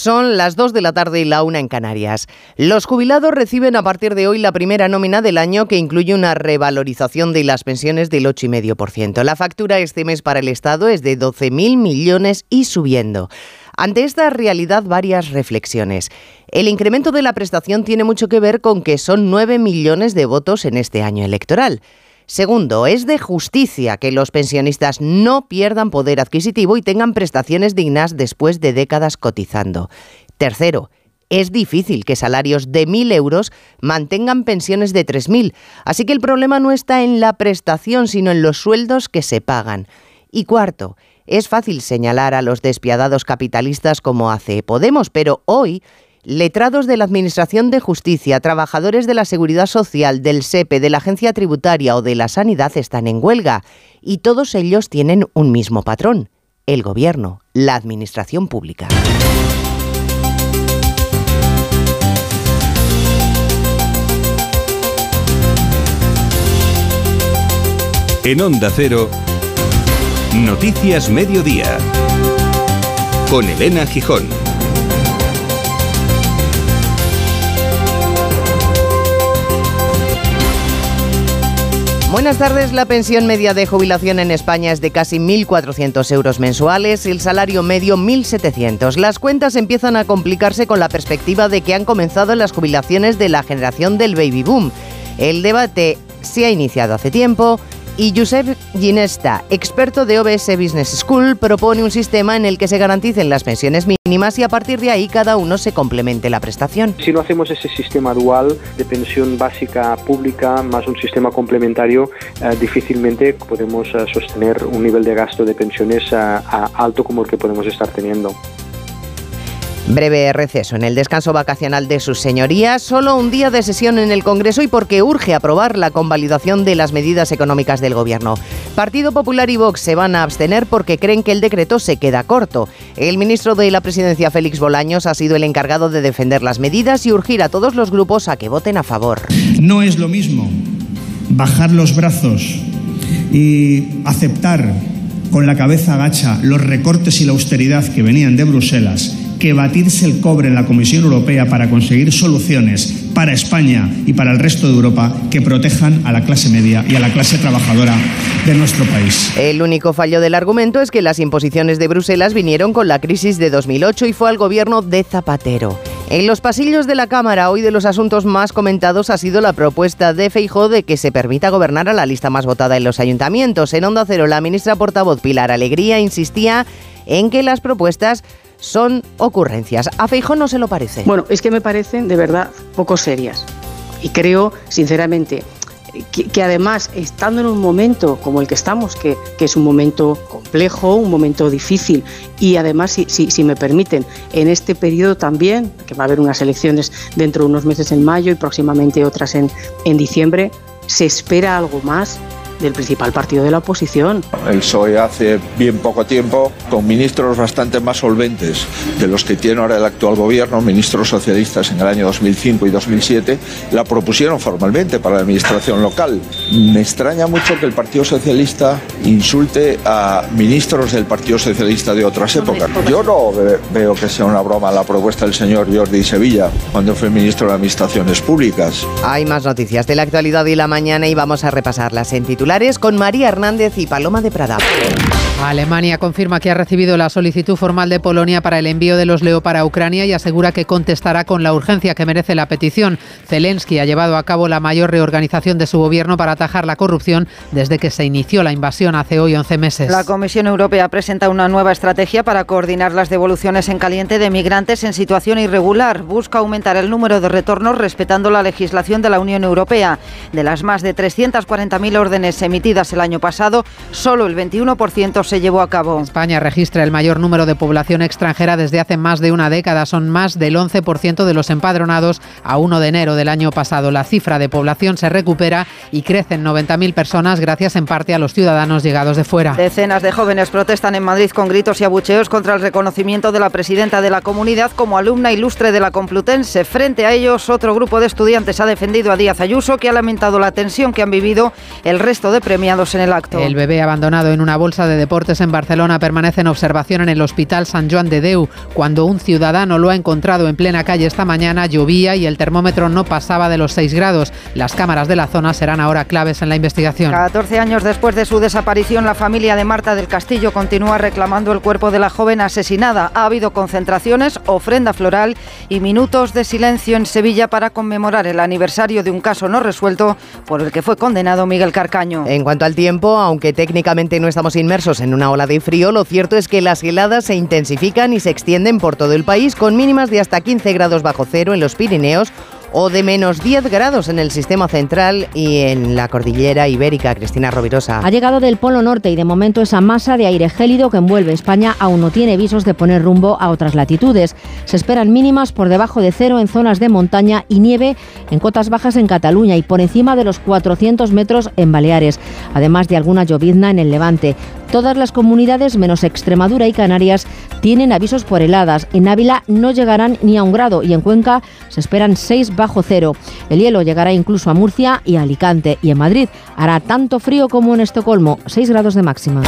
Son las 2 de la tarde y la 1 en Canarias. Los jubilados reciben a partir de hoy la primera nómina del año que incluye una revalorización de las pensiones del 8,5%. La factura este mes para el Estado es de 12.000 millones y subiendo. Ante esta realidad, varias reflexiones. El incremento de la prestación tiene mucho que ver con que son 9 millones de votos en este año electoral. Segundo, es de justicia que los pensionistas no pierdan poder adquisitivo y tengan prestaciones dignas después de décadas cotizando. Tercero, es difícil que salarios de 1.000 euros mantengan pensiones de 3.000, así que el problema no está en la prestación, sino en los sueldos que se pagan. Y cuarto, es fácil señalar a los despiadados capitalistas como hace Podemos, pero hoy letrados de la Administración de Justicia, trabajadores de la Seguridad Social, del SEPE, de la Agencia Tributaria o de la Sanidad están en huelga y todos ellos tienen un mismo patrón, el Gobierno, la Administración Pública. En Onda Cero, Noticias Mediodía, con Elena Gijón. Buenas tardes. La pensión media de jubilación en España es de casi 1.400 euros mensuales, el salario medio 1.700. Las cuentas empiezan a complicarse con la perspectiva de que han comenzado las jubilaciones de la generación del baby boom. El debate se ha iniciado hace tiempo y Josep Ginesta, experto de OBS Business School, propone un sistema en el que se garanticen las pensiones mínimas y a partir de ahí cada uno se complemente la prestación. Si no hacemos ese sistema dual de pensión básica pública más un sistema complementario, eh, difícilmente podemos eh, sostener un nivel de gasto de pensiones eh, alto como el que podemos estar teniendo. Breve receso en el descanso vacacional de sus señorías, solo un día de sesión en el Congreso y porque urge aprobar la convalidación de las medidas económicas del Gobierno. Partido Popular y Vox se van a abstener porque creen que el decreto se queda corto. El ministro de la Presidencia, Félix Bolaños, ha sido el encargado de defender las medidas y urgir a todos los grupos a que voten a favor. No es lo mismo bajar los brazos y aceptar con la cabeza agacha los recortes y la austeridad que venían de Bruselas que batirse el cobre en la Comisión Europea para conseguir soluciones para España y para el resto de Europa que protejan a la clase media y a la clase trabajadora de nuestro país. El único fallo del argumento es que las imposiciones de Bruselas vinieron con la crisis de 2008 y fue al gobierno de Zapatero. En los pasillos de la Cámara, hoy de los asuntos más comentados ha sido la propuesta de Feijó de que se permita gobernar a la lista más votada en los ayuntamientos. En Onda Cero, la ministra portavoz Pilar Alegría insistía en que las propuestas son ocurrencias. A Feijón no se lo parece. Bueno, es que me parecen de verdad poco serias. Y creo, sinceramente, que, además, estando en un momento como el que estamos, que, es un momento complejo, un momento difícil, y además, si, si, me permiten, en este periodo también, que va a haber unas elecciones dentro de unos meses en mayo y próximamente otras en, en diciembre, se espera algo más del principal partido de la oposición. El PSOE hace bien poco tiempo, con ministros bastante más solventes de los que tiene ahora el actual gobierno, ministros socialistas en el año 2005 y 2007, la propusieron formalmente para la administración local. Me extraña mucho que el Partido Socialista insulte a ministros del Partido Socialista de otras épocas. Yo no veo que sea una broma la propuesta del señor Jordi Sevilla cuando fue ministro de Administraciones Públicas. Hay más noticias de la actualidad y la mañana y vamos a repasarlas en titular con María Hernández y Paloma de Prada. Alemania confirma que ha recibido la solicitud formal de Polonia para el envío de los Leo para Ucrania y asegura que contestará con la urgencia que merece la petición. Zelensky ha llevado a cabo la mayor reorganización de su gobierno para atajar la corrupción desde que se inició la invasión hace hoy 11 meses. La Comisión Europea presenta una nueva estrategia para coordinar las devoluciones en caliente de migrantes en situación irregular. Busca aumentar el número de retornos respetando la legislación de la Unión Europea. De las más de 340.000 órdenes emitidas el año pasado, solo el 21% se llevó a cabo. España registra el mayor número de población extranjera desde hace más de una década. Son más del 11% de los empadronados a 1 de enero del año pasado. La cifra de población se recupera y crece en 90.000 personas gracias en parte a los ciudadanos llegados de fuera. Decenas de jóvenes protestan en Madrid con gritos y abucheos contra el reconocimiento de la presidenta de la comunidad como alumna ilustre de la Complutense. Frente a ellos, otro grupo de estudiantes ha defendido a Díaz Ayuso, que ha lamentado la tensión que han vivido el resto de premiados en el acto. El bebé abandonado en una bolsa de deporte En Barcelona permanece en observación en el Hospital San Joan de Deu. Cuando un ciudadano lo ha encontrado en plena calle esta mañana, llovía y el termómetro no pasaba de los 6 grados. Las cámaras de la zona serán ahora claves en la investigación. 14 años después de su desaparición, la familia de Marta del Castillo continúa reclamando el cuerpo de la joven asesinada. Ha habido concentraciones, ofrenda floral y minutos de silencio en Sevilla para conmemorar el aniversario de un caso no resuelto por el que fue condenado Miguel Carcaño. En cuanto al tiempo, aunque técnicamente no estamos inmersos en una ola de frío, lo cierto es que las heladas se intensifican y se extienden por todo el país con mínimas de hasta 15 grados bajo cero en los Pirineos o de menos 10 grados en el sistema central y en la cordillera ibérica. Cristina Rovirosa. Ha llegado del Polo Norte y de momento esa masa de aire gélido que envuelve España aún no tiene visos de poner rumbo a otras latitudes. Se esperan mínimas por debajo de cero en zonas de montaña y nieve en cotas bajas en Cataluña y por encima de los 400 metros en Baleares, además de alguna llovizna en el Levante. Todas las comunidades, menos Extremadura y Canarias, tienen avisos por heladas. En Ávila no llegarán ni a un grado y en Cuenca se esperan 6 bajo cero. El hielo llegará incluso a Murcia y a Alicante. Y en Madrid hará tanto frío como en Estocolmo, 6 grados de máxima.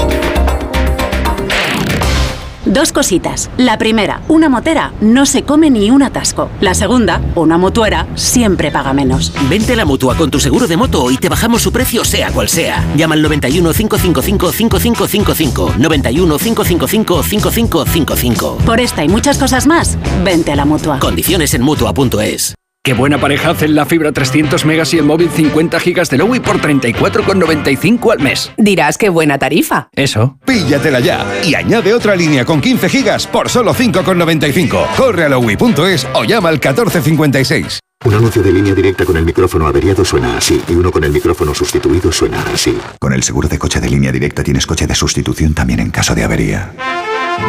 Dos cositas. La primera, una motera no se come ni un atasco. La segunda, una mutuera siempre paga menos. Vente a la mutua con tu seguro de moto y te bajamos su precio sea cual sea. Llama al 91 555 5555. 91 555 5555. Por esta y muchas cosas más, vente a la mutua. Condiciones en mutua.es. Qué buena pareja hacen la fibra 300 megas y el móvil 50 gigas de Lowy por 34,95 al mes. Dirás qué buena tarifa. Eso. Píllatela ya y añade otra línea con 15 gigas por solo 5,95. Corre a lowy.es o llama al 1456. Un anuncio de línea directa con el micrófono averiado suena así y uno con el micrófono sustituido suena así. Con el seguro de coche de línea directa tienes coche de sustitución también en caso de avería.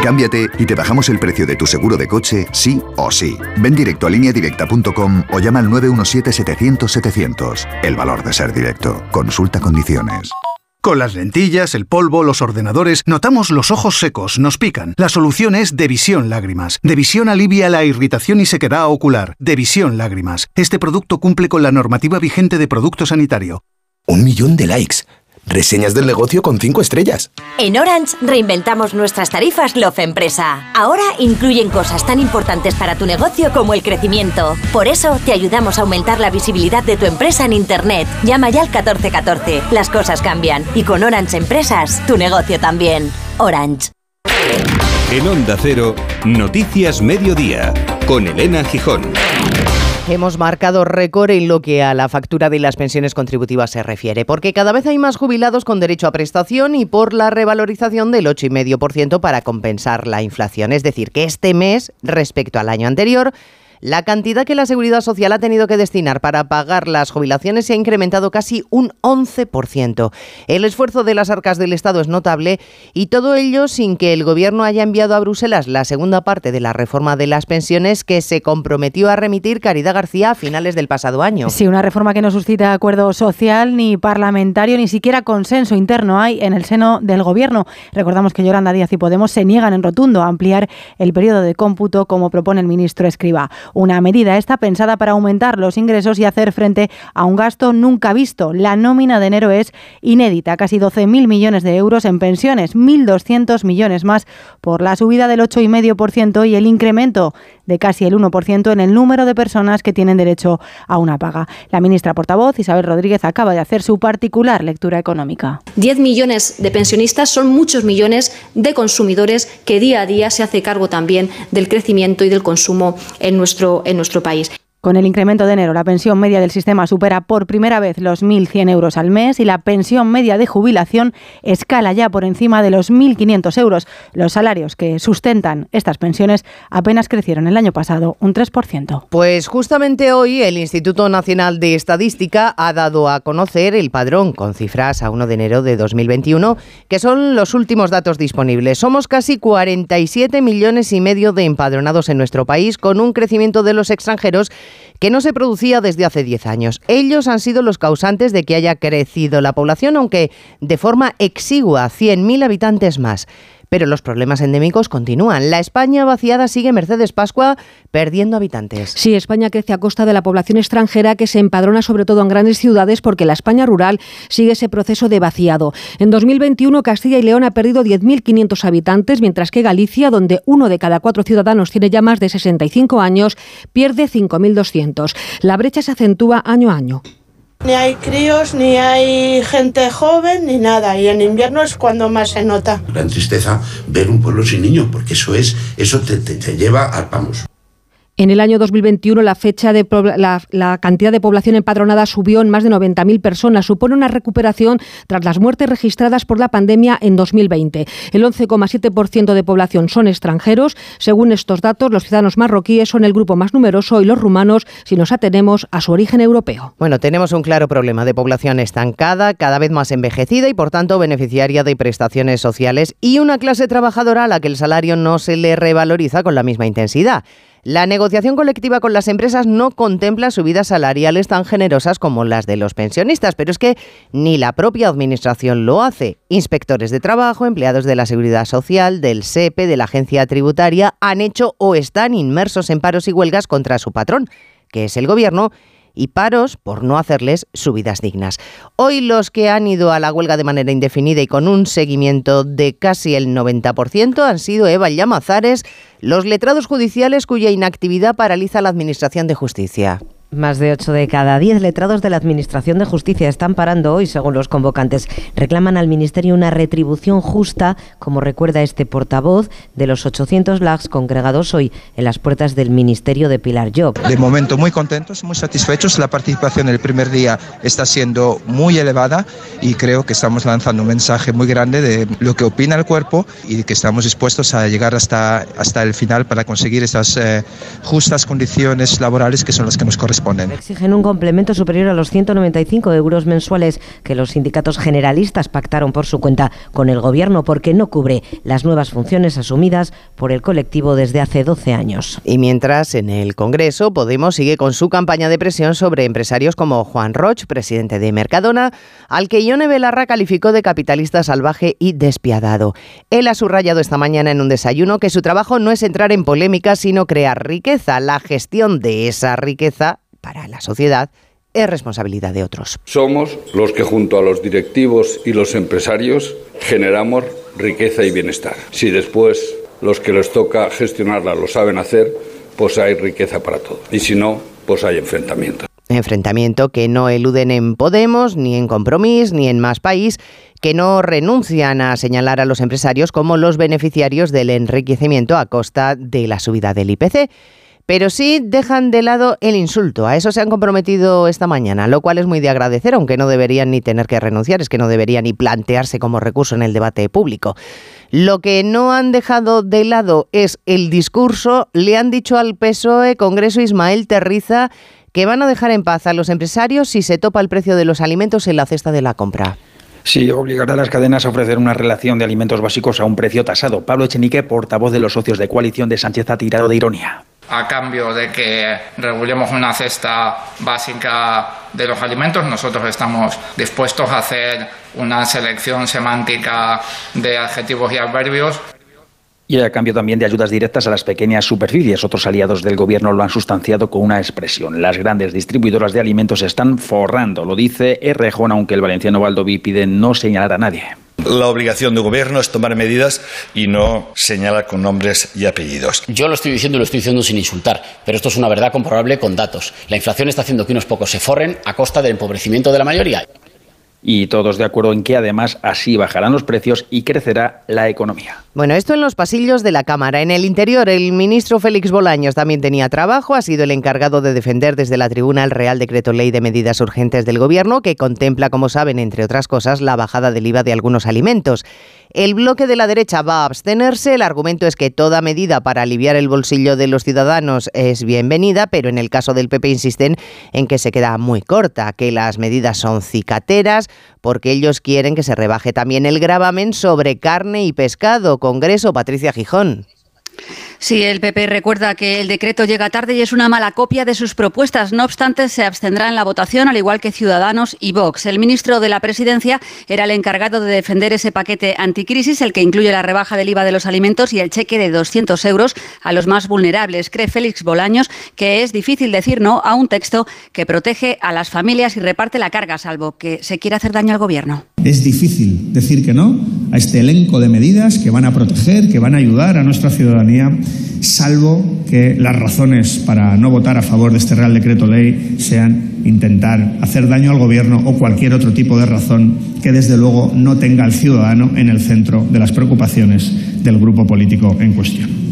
Cámbiate y te bajamos el precio de tu seguro de coche, sí o sí. Ven directo a lineadirecta.com o llama al 917-700-700. El valor de ser directo. Consulta condiciones. Con las lentillas, el polvo, los ordenadores, notamos los ojos secos, nos pican. La solución es Devisión Lágrimas. Devisión alivia la irritación y sequedad ocular. Devisión Lágrimas. Este producto cumple con la normativa vigente de producto sanitario. Un millón de likes. Reseñas del negocio con 5 estrellas. En Orange reinventamos nuestras tarifas Love Empresa. Ahora incluyen cosas tan importantes para tu negocio como el crecimiento. Por eso te ayudamos a aumentar la visibilidad de tu empresa en Internet. Llama ya al 1414. Las cosas cambian. Y con Orange Empresas, tu negocio también. Orange. En Onda Cero, Noticias Mediodía, con Elena Gijón. Hemos marcado récord en lo que a la factura de las pensiones contributivas se refiere, porque cada vez hay más jubilados con derecho a prestación y por la revalorización del 8,5% para compensar la inflación. Es decir, que este mes, respecto al año anterior, la cantidad que la Seguridad Social ha tenido que destinar para pagar las jubilaciones se ha incrementado casi un 11%. El esfuerzo de las arcas del Estado es notable y todo ello sin que el Gobierno haya enviado a Bruselas la segunda parte de la reforma de las pensiones que se comprometió a remitir Caridad García a finales del pasado año. Sí, una reforma que no suscita acuerdo social ni parlamentario, ni siquiera consenso interno hay en el seno del Gobierno. Recordamos que Yolanda Díaz y Podemos se niegan en rotundo a ampliar el periodo de cómputo como propone el ministro Escriba. Una medida esta pensada para aumentar los ingresos y hacer frente a un gasto nunca visto. La nómina de enero es inédita, casi 12.000 millones de euros en pensiones, 1.200 millones más por la subida del 8,5% y el incremento de casi el 1% en el número de personas que tienen derecho a una paga. La ministra portavoz, Isabel Rodríguez, acaba de hacer su particular lectura económica. 10 millones de pensionistas son muchos millones de consumidores que día a día se hace cargo también del crecimiento y del consumo en nuestro en nuestro país. Con el incremento de enero, la pensión media del sistema supera por primera vez los 1.100 euros al mes y la pensión media de jubilación escala ya por encima de los 1.500 euros. Los salarios que sustentan estas pensiones apenas crecieron el año pasado un 3%. Pues justamente hoy el Instituto Nacional de Estadística ha dado a conocer el padrón con cifras a 1 de enero de 2021, que son los últimos datos disponibles. Somos casi 47 millones y medio de empadronados en nuestro país, con un crecimiento de los extranjeros que no se producía desde hace 10 años. Ellos han sido los causantes de que haya crecido la población, aunque de forma exigua, 100.000 habitantes más. Pero los problemas endémicos continúan. La España vaciada sigue Mercedes Pascua perdiendo habitantes. Sí, España crece a costa de la población extranjera que se empadrona sobre todo en grandes ciudades porque la España rural sigue ese proceso de vaciado. En 2021 Castilla y León ha perdido 10.500 habitantes, mientras que Galicia, donde uno de cada cuatro ciudadanos tiene ya más de 65 años, pierde 5.200. La brecha se acentúa año a año. Ni hay críos, ni hay gente joven, ni nada. Y en invierno es cuando más se nota. Gran tristeza ver un pueblo sin niños, porque eso es, eso te, te, te lleva al vamos. En el año 2021 la, fecha de, la, cantidad de población empadronada subió en más de 90.000 personas. Supone una recuperación tras las muertes registradas por la pandemia en 2020. El 11,7% de población son extranjeros. Según estos datos, los ciudadanos marroquíes son el grupo más numeroso y los rumanos si nos atenemos a su origen europeo. Bueno, tenemos un claro problema de población estancada, cada vez más envejecida y por tanto beneficiaria de prestaciones sociales y una clase trabajadora a la que el salario no se le revaloriza con la misma intensidad. La negociación colectiva con las empresas no contempla subidas salariales tan generosas como las de los pensionistas, pero es que ni la propia Administración lo hace. Inspectores de trabajo, empleados de la Seguridad Social, del SEPE, de la Agencia Tributaria, han hecho o están inmersos en paros y huelgas contra su patrón, que es el Gobierno, y paros por no hacerles subidas dignas. Hoy los que han ido a la huelga de manera indefinida y con un seguimiento de casi el 90% han sido Eva Llamazares, los letrados judiciales cuya inactividad paraliza la Administración de Justicia. Más de 8 de cada 10 letrados de la Administración de Justicia están parando hoy, según los convocantes. Reclaman al Ministerio una retribución justa, como recuerda este portavoz, de los 800 lags congregados hoy en las puertas del Ministerio de Pilar Job. De momento muy contentos, muy satisfechos. La participación el primer día está siendo muy elevada y creo que estamos lanzando un mensaje muy grande de lo que opina el cuerpo y que estamos dispuestos a llegar hasta, hasta el final para conseguir esas eh, justas condiciones laborales que son las que nos corresponden. Exigen un complemento superior a los 195 euros mensuales que los sindicatos generalistas pactaron por su cuenta con el Gobierno porque no cubre las nuevas funciones asumidas por el colectivo desde hace 12 años. Y mientras en el Congreso Podemos sigue con su campaña de presión sobre empresarios como Juan Roch, presidente de Mercadona, al que Ione Belarra calificó de capitalista salvaje y despiadado. Él ha subrayado esta mañana en un desayuno que su trabajo no es entrar en polémicas, sino crear riqueza. La gestión de esa riqueza para la sociedad es responsabilidad de otros. Somos los que junto a los directivos y los empresarios generamos riqueza y bienestar. Si después los que les toca gestionarla lo saben hacer, pues hay riqueza para todos. Y si no, pues hay enfrentamiento. Enfrentamiento que no eluden en Podemos, ni en Compromís, ni en Más País, que no renuncian a señalar a los empresarios como los beneficiarios del enriquecimiento a costa de la subida del IPC pero sí dejan de lado el insulto. A eso se han comprometido esta mañana, lo cual es muy de agradecer, aunque no deberían ni tener que renunciar, es que no deberían ni plantearse como recurso en el debate público. Lo que no han dejado de lado es el discurso. Le han dicho al PSOE, Congreso Ismael Terriza, que van a dejar en paz a los empresarios si se topa el precio de los alimentos en la cesta de la compra. Sí, obligará a las cadenas a ofrecer una relación de alimentos básicos a un precio tasado. Pablo Echenique, portavoz de los socios de coalición de Sánchez, ha tirado de ironía a cambio de que regulemos una cesta básica de los alimentos, nosotros estamos dispuestos a hacer una selección semántica de adjetivos y adverbios. Y a cambio también de ayudas directas a las pequeñas superficies. Otros aliados del gobierno lo han sustanciado con una expresión. Las grandes distribuidoras de alimentos están forrando, lo dice Errejón, aunque el valenciano Valdoví pide no señalar a nadie. La obligación del gobierno es tomar medidas y no señalar con nombres y apellidos. Yo lo estoy diciendo y lo estoy diciendo sin insultar, pero esto es una verdad comprobable con datos. La inflación está haciendo que unos pocos se forren a costa del empobrecimiento de la mayoría. Y todos de acuerdo en que además así bajarán los precios y crecerá la economía. Bueno, esto en los pasillos de la Cámara. En el interior, el ministro Félix Bolaños también tenía trabajo. Ha sido el encargado de defender desde la tribuna el Real Decreto Ley de Medidas Urgentes del Gobierno, que contempla, como saben, entre otras cosas, la bajada del IVA de algunos alimentos. El bloque de la derecha va a abstenerse. El argumento es que toda medida para aliviar el bolsillo de los ciudadanos es bienvenida, pero en el caso del PP insisten en que se queda muy corta, que las medidas son cicateras, porque ellos quieren que se rebaje también el gravamen sobre carne y pescado. Congreso, Patricia Gijón. Sí, el PP recuerda que el decreto llega tarde y es una mala copia de sus propuestas. No obstante, se abstendrá en la votación, al igual que Ciudadanos y Vox. El ministro de la Presidencia era el encargado de defender ese paquete anticrisis, el que incluye la rebaja del IVA de los alimentos y el cheque de 200 euros a los más vulnerables. Cree Félix Bolaños que es difícil decir no a un texto que protege a las familias y reparte la carga, salvo que se quiera hacer daño al gobierno. Es difícil decir que no a este elenco de medidas que van a proteger, que van a ayudar a nuestra ciudadanía, salvo que las razones para no votar a favor de este Real Decreto Ley sean intentar hacer daño al Gobierno o cualquier otro tipo de razón que desde luego no tenga al ciudadano en el centro de las preocupaciones del grupo político en cuestión.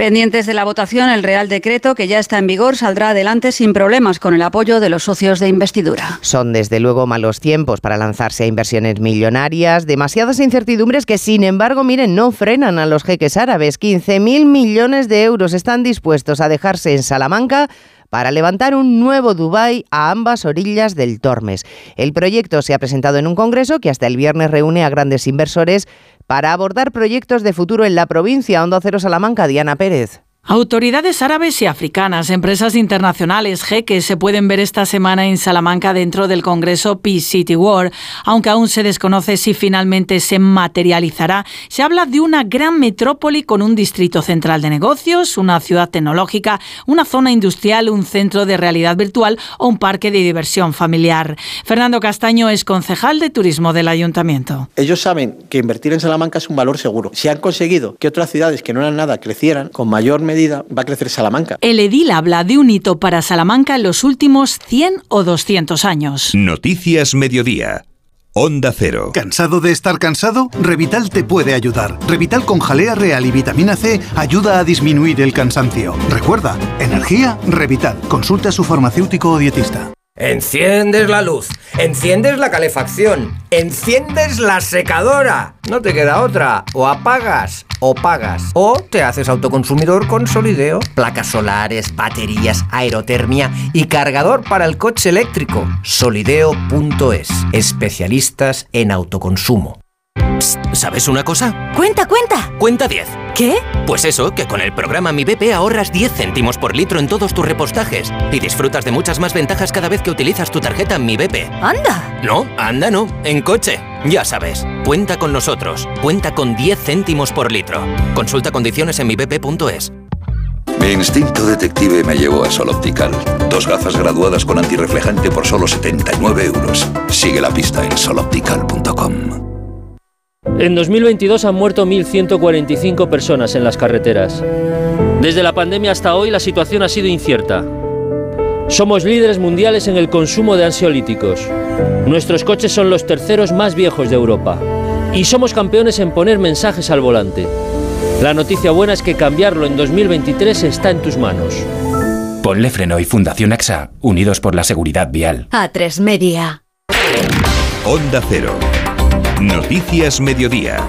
Pendientes de la votación, el Real Decreto, que ya está en vigor, saldrá adelante sin problemas con el apoyo de los socios de investidura. Son desde luego malos tiempos para lanzarse a inversiones millonarias, demasiadas incertidumbres que sin embargo, miren, no frenan a los jeques árabes. 15.000 millones de euros están dispuestos a dejarse en Salamanca para levantar un nuevo Dubái a ambas orillas del Tormes. El proyecto se ha presentado en un congreso que hasta el viernes reúne a grandes inversores para abordar proyectos de futuro en la provincia. Onda Cero Salamanca, Diana Pérez. Autoridades árabes y africanas, empresas internacionales, jeques se pueden ver esta semana en Salamanca dentro del Congreso Peace City World, aunque aún se desconoce si finalmente se materializará. Se habla de una gran metrópoli con un distrito central de negocios, una ciudad tecnológica, una zona industrial, un centro de realidad virtual o un parque de diversión familiar. Fernando Castaño es concejal de turismo del ayuntamiento. Ellos saben que invertir en Salamanca es un valor seguro. Si han conseguido que otras ciudades que no eran nada crecieran con mayor medida va a crecer Salamanca. El edil habla de un hito para Salamanca en los últimos 100 o 200 años. Noticias Mediodía. Onda Cero. ¿Cansado de estar cansado? Revital te puede ayudar. Revital con jalea real y vitamina C ayuda a disminuir el cansancio. Recuerda, energía, Revital. Consulta a su farmacéutico o dietista. Enciendes la luz, enciendes la calefacción, enciendes la secadora. No te queda otra. O apagas o pagas. O te haces autoconsumidor con Solideo. Placas solares, baterías, aerotermia y cargador para el coche eléctrico. Solideo.es. Especialistas en autoconsumo. ¿Sabes una cosa? Cuenta, cuenta. Cuenta 10. ¿Qué? Pues eso, que con el programa Mi BP ahorras 10 céntimos por litro en todos tus repostajes y disfrutas de muchas más ventajas cada vez que utilizas tu tarjeta Mi BP. ¡Anda! No, anda no, en coche. Ya sabes, cuenta con nosotros. Cuenta con 10 céntimos por litro. Consulta condiciones en mibp.es. Mi instinto detective me llevó a Sol Optical. Dos gafas graduadas con antirreflejante por solo 79 euros. Sigue la pista en soloptical.com. En 2022 han muerto 1.145 personas en las carreteras. Desde la pandemia hasta hoy la situación ha sido incierta. Somos líderes mundiales en el consumo de ansiolíticos. Nuestros coches son los terceros más viejos de Europa. Y somos campeones en poner mensajes al volante. La noticia buena es que cambiarlo en 2023 está en tus manos. Ponle Freno y Fundación AXA, unidos por la seguridad vial. A3 Media. Onda Cero. Noticias Mediodía.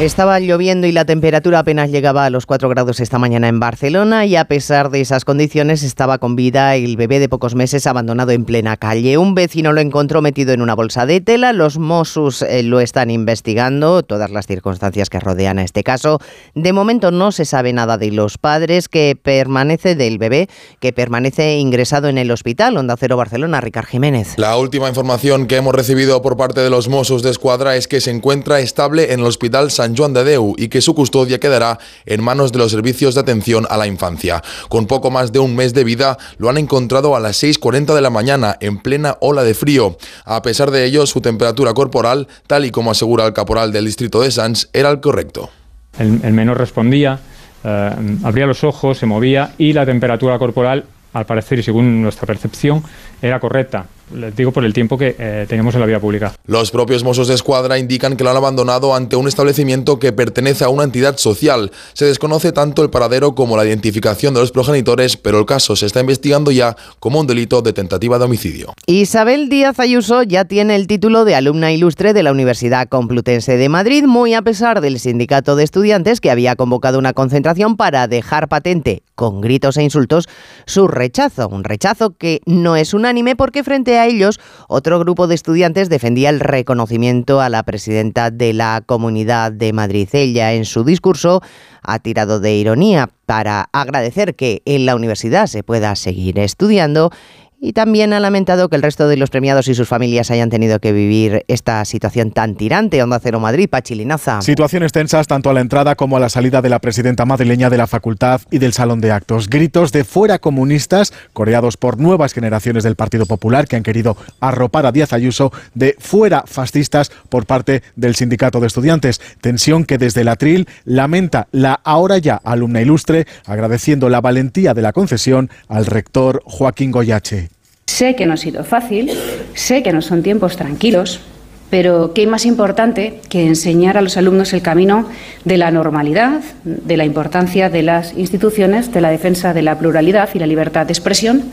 Estaba lloviendo y la temperatura apenas llegaba a los 4 grados esta mañana en Barcelona y a pesar de esas condiciones estaba con vida el bebé de pocos meses abandonado en plena calle. Un vecino lo encontró metido en una bolsa de tela, los Mossos eh, lo están investigando, todas las circunstancias que rodean a este caso. De momento no se sabe nada de los padres que permanece del bebé que permanece ingresado en el hospital Onda Cero Barcelona, Ricard Jiménez. La última información que hemos recibido por parte de los Mossos de Escuadra es que se encuentra estable en el Hospital San Juan de Deu y que su custodia quedará en manos de los servicios de atención a la infancia. Con poco más de un mes de vida, lo han encontrado a las 6.40 de la mañana, en plena ola de frío. A pesar de ello, su temperatura corporal, tal y como asegura el caporal del distrito de Sans, era el correcto. El, el menor respondía, eh, abría los ojos, se movía y la temperatura corporal, al parecer y según nuestra percepción, era correcta. Les digo por el tiempo que eh, tenemos en la vía pública. Los propios Mossos de Escuadra indican que lo han abandonado ante un establecimiento que pertenece a una entidad social. Se desconoce tanto el paradero como la identificación de los progenitores, pero el caso se está investigando ya como un delito de tentativa de homicidio. Isabel Díaz Ayuso ya tiene el título de alumna ilustre de la Universidad Complutense de Madrid, muy a pesar del sindicato de estudiantes que había convocado una concentración para dejar patente, con gritos e insultos, su rechazo. Un rechazo que no es unánime porque frente Frente a ellos, otro grupo de estudiantes defendía el reconocimiento a la presidenta de la Comunidad de Madrid. Ella, en su discurso, ha tirado de ironía para agradecer que en la universidad se pueda seguir estudiando y también ha lamentado que el resto de los premiados y sus familias hayan tenido que vivir esta situación tan tirante. Onda Cero Madrid, Pachilinaza. Situaciones tensas tanto a la entrada como a la salida de la presidenta madrileña de la facultad y del salón de actos. Gritos de fuera comunistas, coreados por nuevas generaciones del Partido Popular que han querido arropar a Díaz Ayuso, de fuera fascistas por parte del sindicato de estudiantes. Tensión que desde el atril lamenta la ahora ya alumna ilustre, agradeciendo la valentía de la concesión al rector Joaquín Goyache. Sé que no ha sido fácil, sé que no son tiempos tranquilos, pero ¿qué más importante que enseñar a los alumnos el camino de la normalidad, de la importancia de las instituciones, de la defensa de la pluralidad y la libertad de expresión?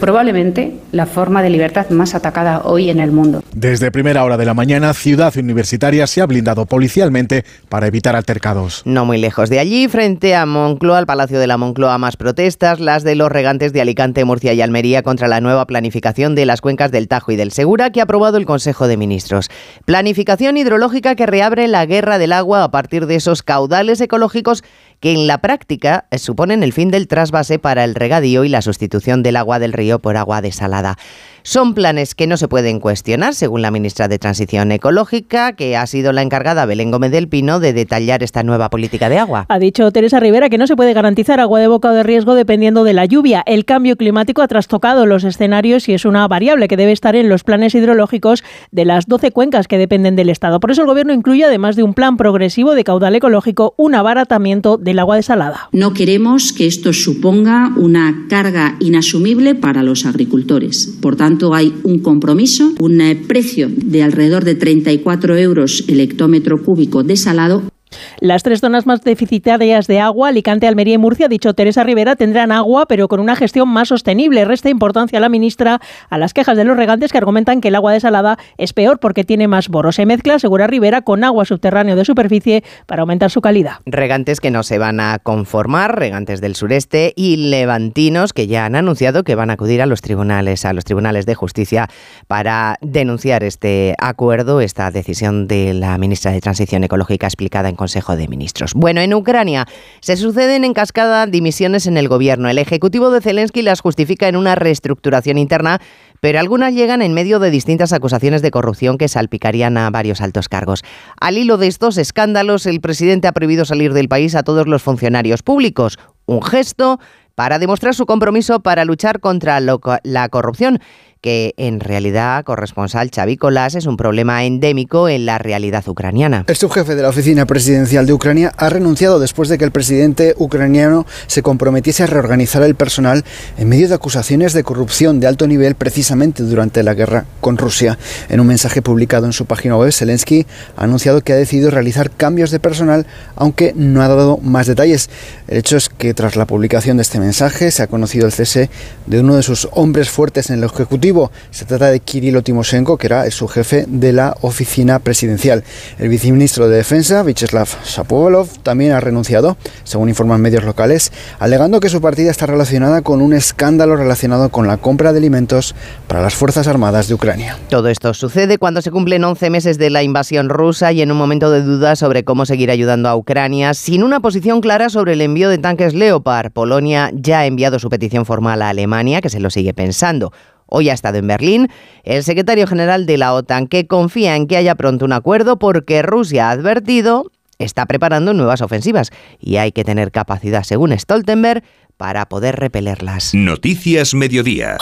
Probablemente la forma de libertad más atacada hoy en el mundo. Desde primera hora de la mañana, Ciudad Universitaria se ha blindado policialmente para evitar altercados. No muy lejos de allí, frente a Moncloa, al Palacio de la Moncloa, más protestas, las de los regantes de Alicante, Murcia y Almería contra la nueva planificación de las cuencas del Tajo y del Segura que ha aprobado el Consejo de Ministros. Planificación hidrológica que reabre la guerra del agua a partir de esos caudales ecológicos que en la práctica suponen el fin del trasvase para el regadío y la sustitución del agua del río por agua desalada. Son planes que no se pueden cuestionar, según la ministra de Transición Ecológica, que ha sido la encargada Belén Gómez del Pino de detallar esta nueva política de agua. Ha dicho Teresa Rivera que no se puede garantizar agua de boca de riesgo dependiendo de la lluvia. El cambio climático ha trastocado los escenarios y es una variable que debe estar en los planes hidrológicos de las 12 cuencas que dependen del Estado. Por eso el Gobierno incluye, además de un plan progresivo de caudal ecológico, un abaratamiento del agua desalada. No queremos que esto suponga una carga inasumible para los agricultores. Por tanto, hay un compromiso, un precio de alrededor de 34 euros el hectómetro cúbico desalado las tres zonas más deficitarias de agua, Alicante, Almería y Murcia, ha dicho Teresa Rivera, tendrán agua, pero con una gestión más sostenible. Resta importancia a la ministra a las quejas de los regantes que argumentan que el agua desalada es peor porque tiene más boros. Se mezcla, asegura Rivera, con agua subterránea de superficie para aumentar su calidad. Regantes que no se van a conformar, regantes del sureste y levantinos que ya han anunciado que van a acudir a los tribunales, a los tribunales de justicia para denunciar este acuerdo, esta decisión de la ministra de Transición Ecológica explicada en Consejo de Ministros. Bueno, en Ucrania se suceden en cascada dimisiones en el gobierno. El ejecutivo de Zelensky las justifica en una reestructuración interna, pero algunas llegan en medio de distintas acusaciones de corrupción que salpicarían a varios altos cargos. Al hilo de estos escándalos, el presidente ha prohibido salir del país a todos los funcionarios públicos. Un gesto para demostrar su compromiso para luchar contra la corrupción que en realidad, corresponsal Xavi Colás, es un problema endémico en la realidad ucraniana. El subjefe de la oficina presidencial de Ucrania ha renunciado después de que el presidente ucraniano se comprometiese a reorganizar el personal en medio de acusaciones de corrupción de alto nivel precisamente durante la guerra con Rusia. En un mensaje publicado en su página web, Zelensky ha anunciado que ha decidido realizar cambios de personal, aunque no ha dado más detalles. El hecho es que tras la publicación de este mensaje se ha conocido el cese de uno de sus hombres fuertes en el Ejecutivo se trata de Kirilo Timoshenko, que era su jefe de la oficina presidencial. El viceministro de Defensa, Vyacheslav Shapovalov, también ha renunciado, según informan medios locales, alegando que su partida está relacionada con un escándalo relacionado con la compra de alimentos para las Fuerzas Armadas de Ucrania. Todo esto sucede cuando se cumplen 11 meses de la invasión rusa y en un momento de duda sobre cómo seguir ayudando a Ucrania, sin una posición clara sobre el envío de tanques Leopard. Polonia ya ha enviado su petición formal a Alemania, que se lo sigue pensando. Hoy ha estado en Berlín el secretario general de la OTAN, que confía en que haya pronto un acuerdo porque Rusia ha advertido está preparando nuevas ofensivas y hay que tener capacidad, según Stoltenberg, para poder repelerlas. Noticias Mediodía.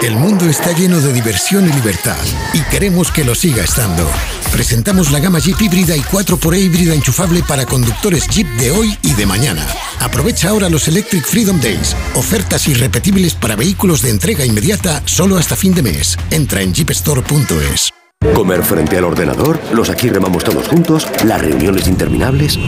El mundo está lleno de diversión y libertad y queremos que lo siga estando. Presentamos la gama Jeep híbrida y 4xE híbrida enchufable para conductores Jeep de hoy y de mañana. Aprovecha ahora los Electric Freedom Days, ofertas irrepetibles para vehículos de entrega inmediata solo hasta fin de mes. Entra en jeepstore.es. Comer frente al ordenador, los aquí remamos todos juntos, las reuniones interminables.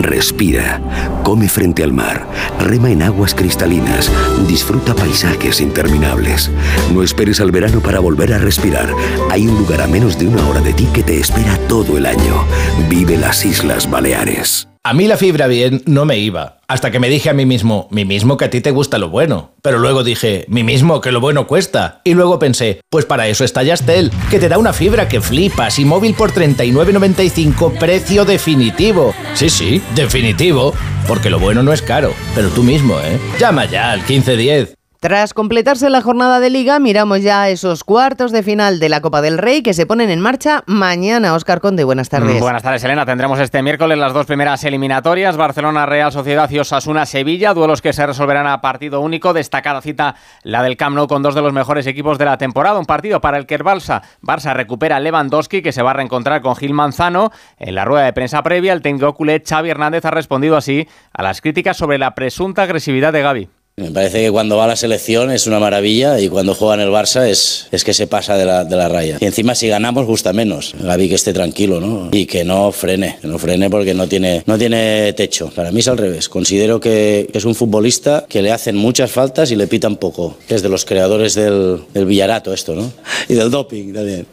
Respira, come frente al mar, rema en aguas cristalinas, disfruta paisajes interminables. No esperes al verano para volver a respirar. Hay un lugar a menos de una hora de ti que te espera todo el año. Vive las Islas Baleares. A mí la fibra bien no me iba, hasta que me dije a mí mismo, mí mismo que a ti te gusta lo bueno. Pero luego dije, mí mismo que lo bueno cuesta. Y luego pensé, pues para eso está Yastel, que te da una fibra que flipas y móvil por 39.95, precio definitivo. Sí, sí, definitivo, porque lo bueno no es caro, pero tú mismo, ¿eh? Llama ya al 1510. Tras completarse la jornada de liga, miramos ya esos cuartos de final de la Copa del Rey que se ponen en marcha mañana. Óscar Conde, buenas tardes. Buenas tardes, Elena. Tendremos este miércoles las dos primeras eliminatorias, Barcelona, Real Sociedad y Osasuna, Sevilla, duelos que se resolverán a partido único. Destacada cita la del Camp Nou con dos de los mejores equipos de la temporada. Un partido para el que el Barça, Barça recupera a Lewandowski, que se va a reencontrar con Gil Manzano. En la rueda de prensa previa, el técnico culé Xavi Hernández ha respondido así a las críticas sobre la presunta agresividad de Gaby. Me parece que cuando va a la selección es una maravilla y cuando juega en el Barça es, es que se pasa de la, de la raya. Y encima si ganamos gusta menos. Gaby que esté tranquilo, ¿no? Y que no frene, no frene porque no tiene, no tiene techo. Para mí es al revés. Considero que, es un futbolista que le hacen muchas faltas y le pitan poco. Es de los creadores del, del Villarato esto, ¿no? Y del doping también.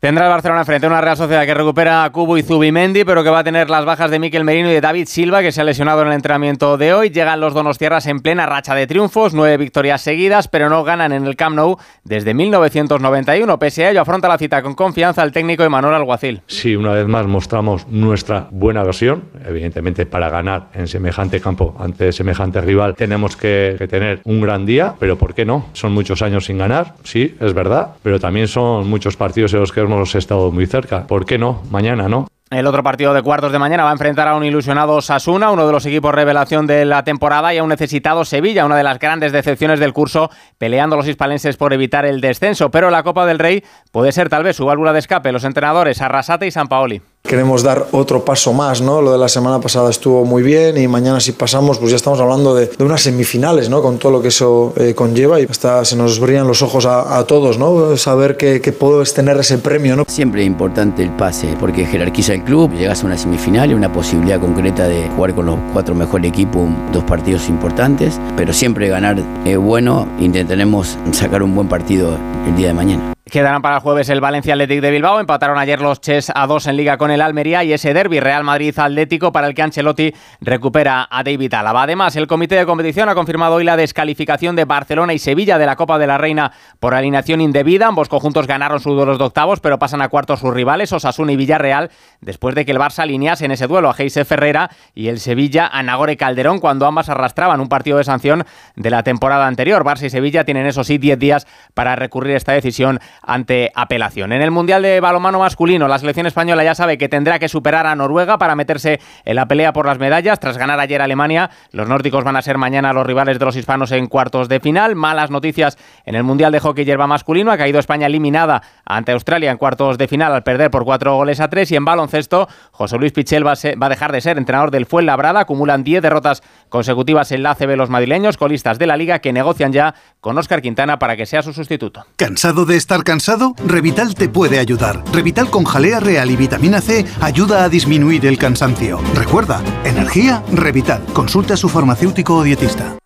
Tendrá el Barcelona frente a una Real Sociedad que recupera a Cubo y Zubimendi, pero que va a tener las bajas de Miquel Merino y de David Silva, que se ha lesionado en el entrenamiento de hoy. Llegan los Donostierras en plena racha de triunfos, nueve victorias seguidas, pero no ganan en el Camp Nou desde 1991. Pese a ello, afronta la cita con confianza el técnico Emanuel Alguacil. Sí, una vez más mostramos nuestra buena versión. Evidentemente, para ganar en semejante campo ante semejante rival tenemos que, que tener un gran día, pero ¿por qué no? Son muchos años sin ganar, sí, es verdad, pero también son muchos partidos en los que hemos estado muy cerca. ¿Por qué no? Mañana no. El otro partido de cuartos de mañana va a enfrentar a un ilusionado Sasuna, uno de los equipos revelación de la temporada, y a un necesitado Sevilla, una de las grandes decepciones del curso, peleando los hispalenses por evitar el descenso. Pero la Copa del Rey puede ser tal vez su válvula de escape, los entrenadores Arrasate y San Paoli. Queremos dar otro paso más, ¿no? Lo de la semana pasada estuvo muy bien y mañana si pasamos, pues ya estamos hablando de, unas semifinales, ¿no? Con todo lo que eso eh, conlleva y hasta se nos brillan los ojos a, a todos, ¿no? Saber que, que puedes tener ese premio, ¿no? Siempre es importante el pase porque jerarquiza el club, llegas a una semifinal y una posibilidad concreta de jugar con los cuatro mejores equipos, dos partidos importantes, pero siempre ganar es bueno, intentaremos sacar un buen partido el día de mañana. Quedarán para el jueves el Valencia Athletic de Bilbao. Empataron ayer los Ches a dos en Liga con el Almería y ese derby Real Madrid Atlético para el que Ancelotti recupera a David Alaba. Además, el comité de competición ha confirmado hoy la descalificación de Barcelona y Sevilla de la Copa de la Reina por alineación indebida. Ambos conjuntos ganaron sus duelos de octavos, pero pasan a cuartos sus rivales, Osasuna y Villarreal, después de que el Barça alinease en ese duelo a Geise Ferrera y el Sevilla a Nagore Calderón cuando ambas arrastraban un partido de sanción de la temporada anterior. Barça y Sevilla tienen, eso sí, 10 días para recurrir esta decisión ante apelación. En el Mundial de Balonmano masculino, la selección española ya sabe que tendrá que superar a Noruega para meterse en la pelea por las medallas. Tras ganar ayer Alemania, los nórdicos van a ser mañana los rivales de los hispanos en cuartos de final. Malas noticias en el Mundial de Hockey Hierba masculino. Ha caído España eliminada ante Australia en cuartos de final al perder por cuatro goles a tres. Y en baloncesto, José Luis Pichel va a, va a dejar de ser entrenador del Fuenlabrada. Acumulan 10 derrotas consecutivas en la los madrileños, colistas de la liga que negocian ya con Óscar Quintana para que sea su sustituto. ¿Cansado de estar cansado? Revital te puede ayudar. Revital con jalea real y vitamina C ayuda a disminuir el cansancio. Recuerda, energía, Revital. Consulta a su farmacéutico o dietista.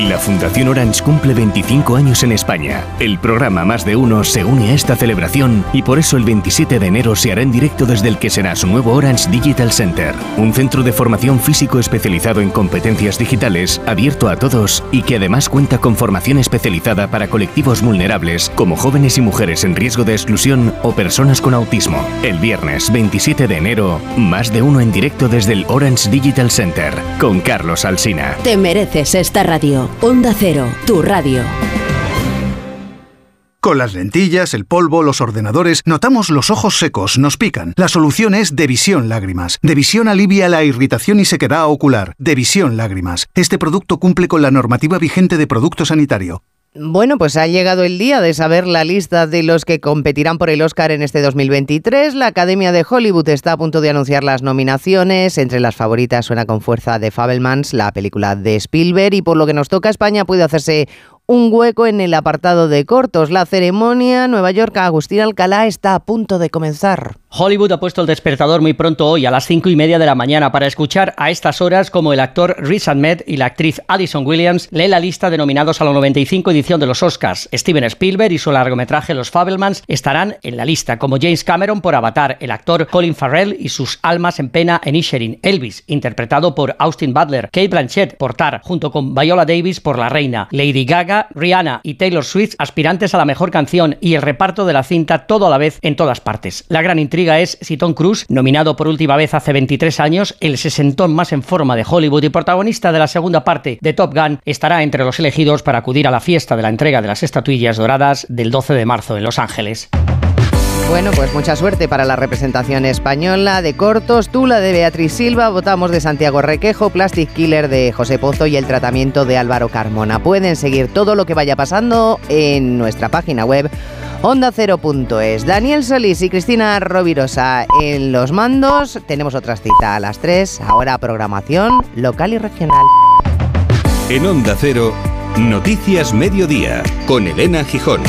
La Fundación Orange cumple 25 años en España. El programa Más de Uno se une a esta celebración y por eso el 27 de enero se hará en directo desde el que será su nuevo Orange Digital Center, un centro de formación físico especializado en competencias digitales, abierto a todos y que además cuenta con formación especializada para colectivos vulnerables como jóvenes y mujeres en riesgo de exclusión o personas con autismo. El viernes 27 de enero, Más de Uno en directo desde el Orange Digital Center con Carlos Alsina. Te mereces esta radio. Onda Cero, tu radio. Con las lentillas, el polvo, los ordenadores, notamos los ojos secos, nos pican. La solución es Devisión Lágrimas. Devisión alivia la irritación y sequedad ocular. Devisión Lágrimas. Este producto cumple con la normativa vigente de producto sanitario. Bueno, pues ha llegado el día de saber la lista de los que competirán por el Oscar en este 2023. La Academia de Hollywood está a punto de anunciar las nominaciones. Entre las favoritas suena con fuerza de Fabelmans, la película de Spielberg, y por lo que nos toca España puede hacerse un hueco en el apartado de cortos. La ceremonia Nueva York Agustín Alcalá está a punto de comenzar. Hollywood ha puesto el despertador muy pronto hoy a las cinco y media de la mañana para escuchar a estas horas como el actor Riz Ahmed y la actriz Addison Williams leen la lista de nominados a la 95 edición edición de los Oscars. Steven Spielberg y su largometraje Los Fabelmans estarán en la lista, como James Cameron por Avatar, el actor Colin Farrell y sus almas en pena en Isherin, Elvis, interpretado por Austin Butler, Kate Blanchett por Tar, junto con Viola Davis por La Reina, Lady Gaga, Rihanna y Taylor Swift aspirantes a la mejor canción y el reparto de la cinta todo a la vez en todas partes. La gran intriga es si Tom Cruise, nominado por última vez hace 23 años, el sesentón más en forma de Hollywood y protagonista de la segunda parte de Top Gun, estará entre los elegidos para acudir a la fiesta de la entrega de las estatuillas doradas del 12 de marzo en Los Ángeles. Bueno, pues mucha suerte para la representación española de cortos, Tula de Beatriz Silva, votamos de Santiago Requejo, Plastic Killer de José Pozo y el tratamiento de Álvaro Carmona. Pueden seguir todo lo que vaya pasando en nuestra página web onda0.es. Daniel Solís y Cristina Rovirosa en los mandos. Tenemos otra cita a las 3, ahora programación local y regional. En Onda Cero, Noticias Mediodía, con Elena Gijón.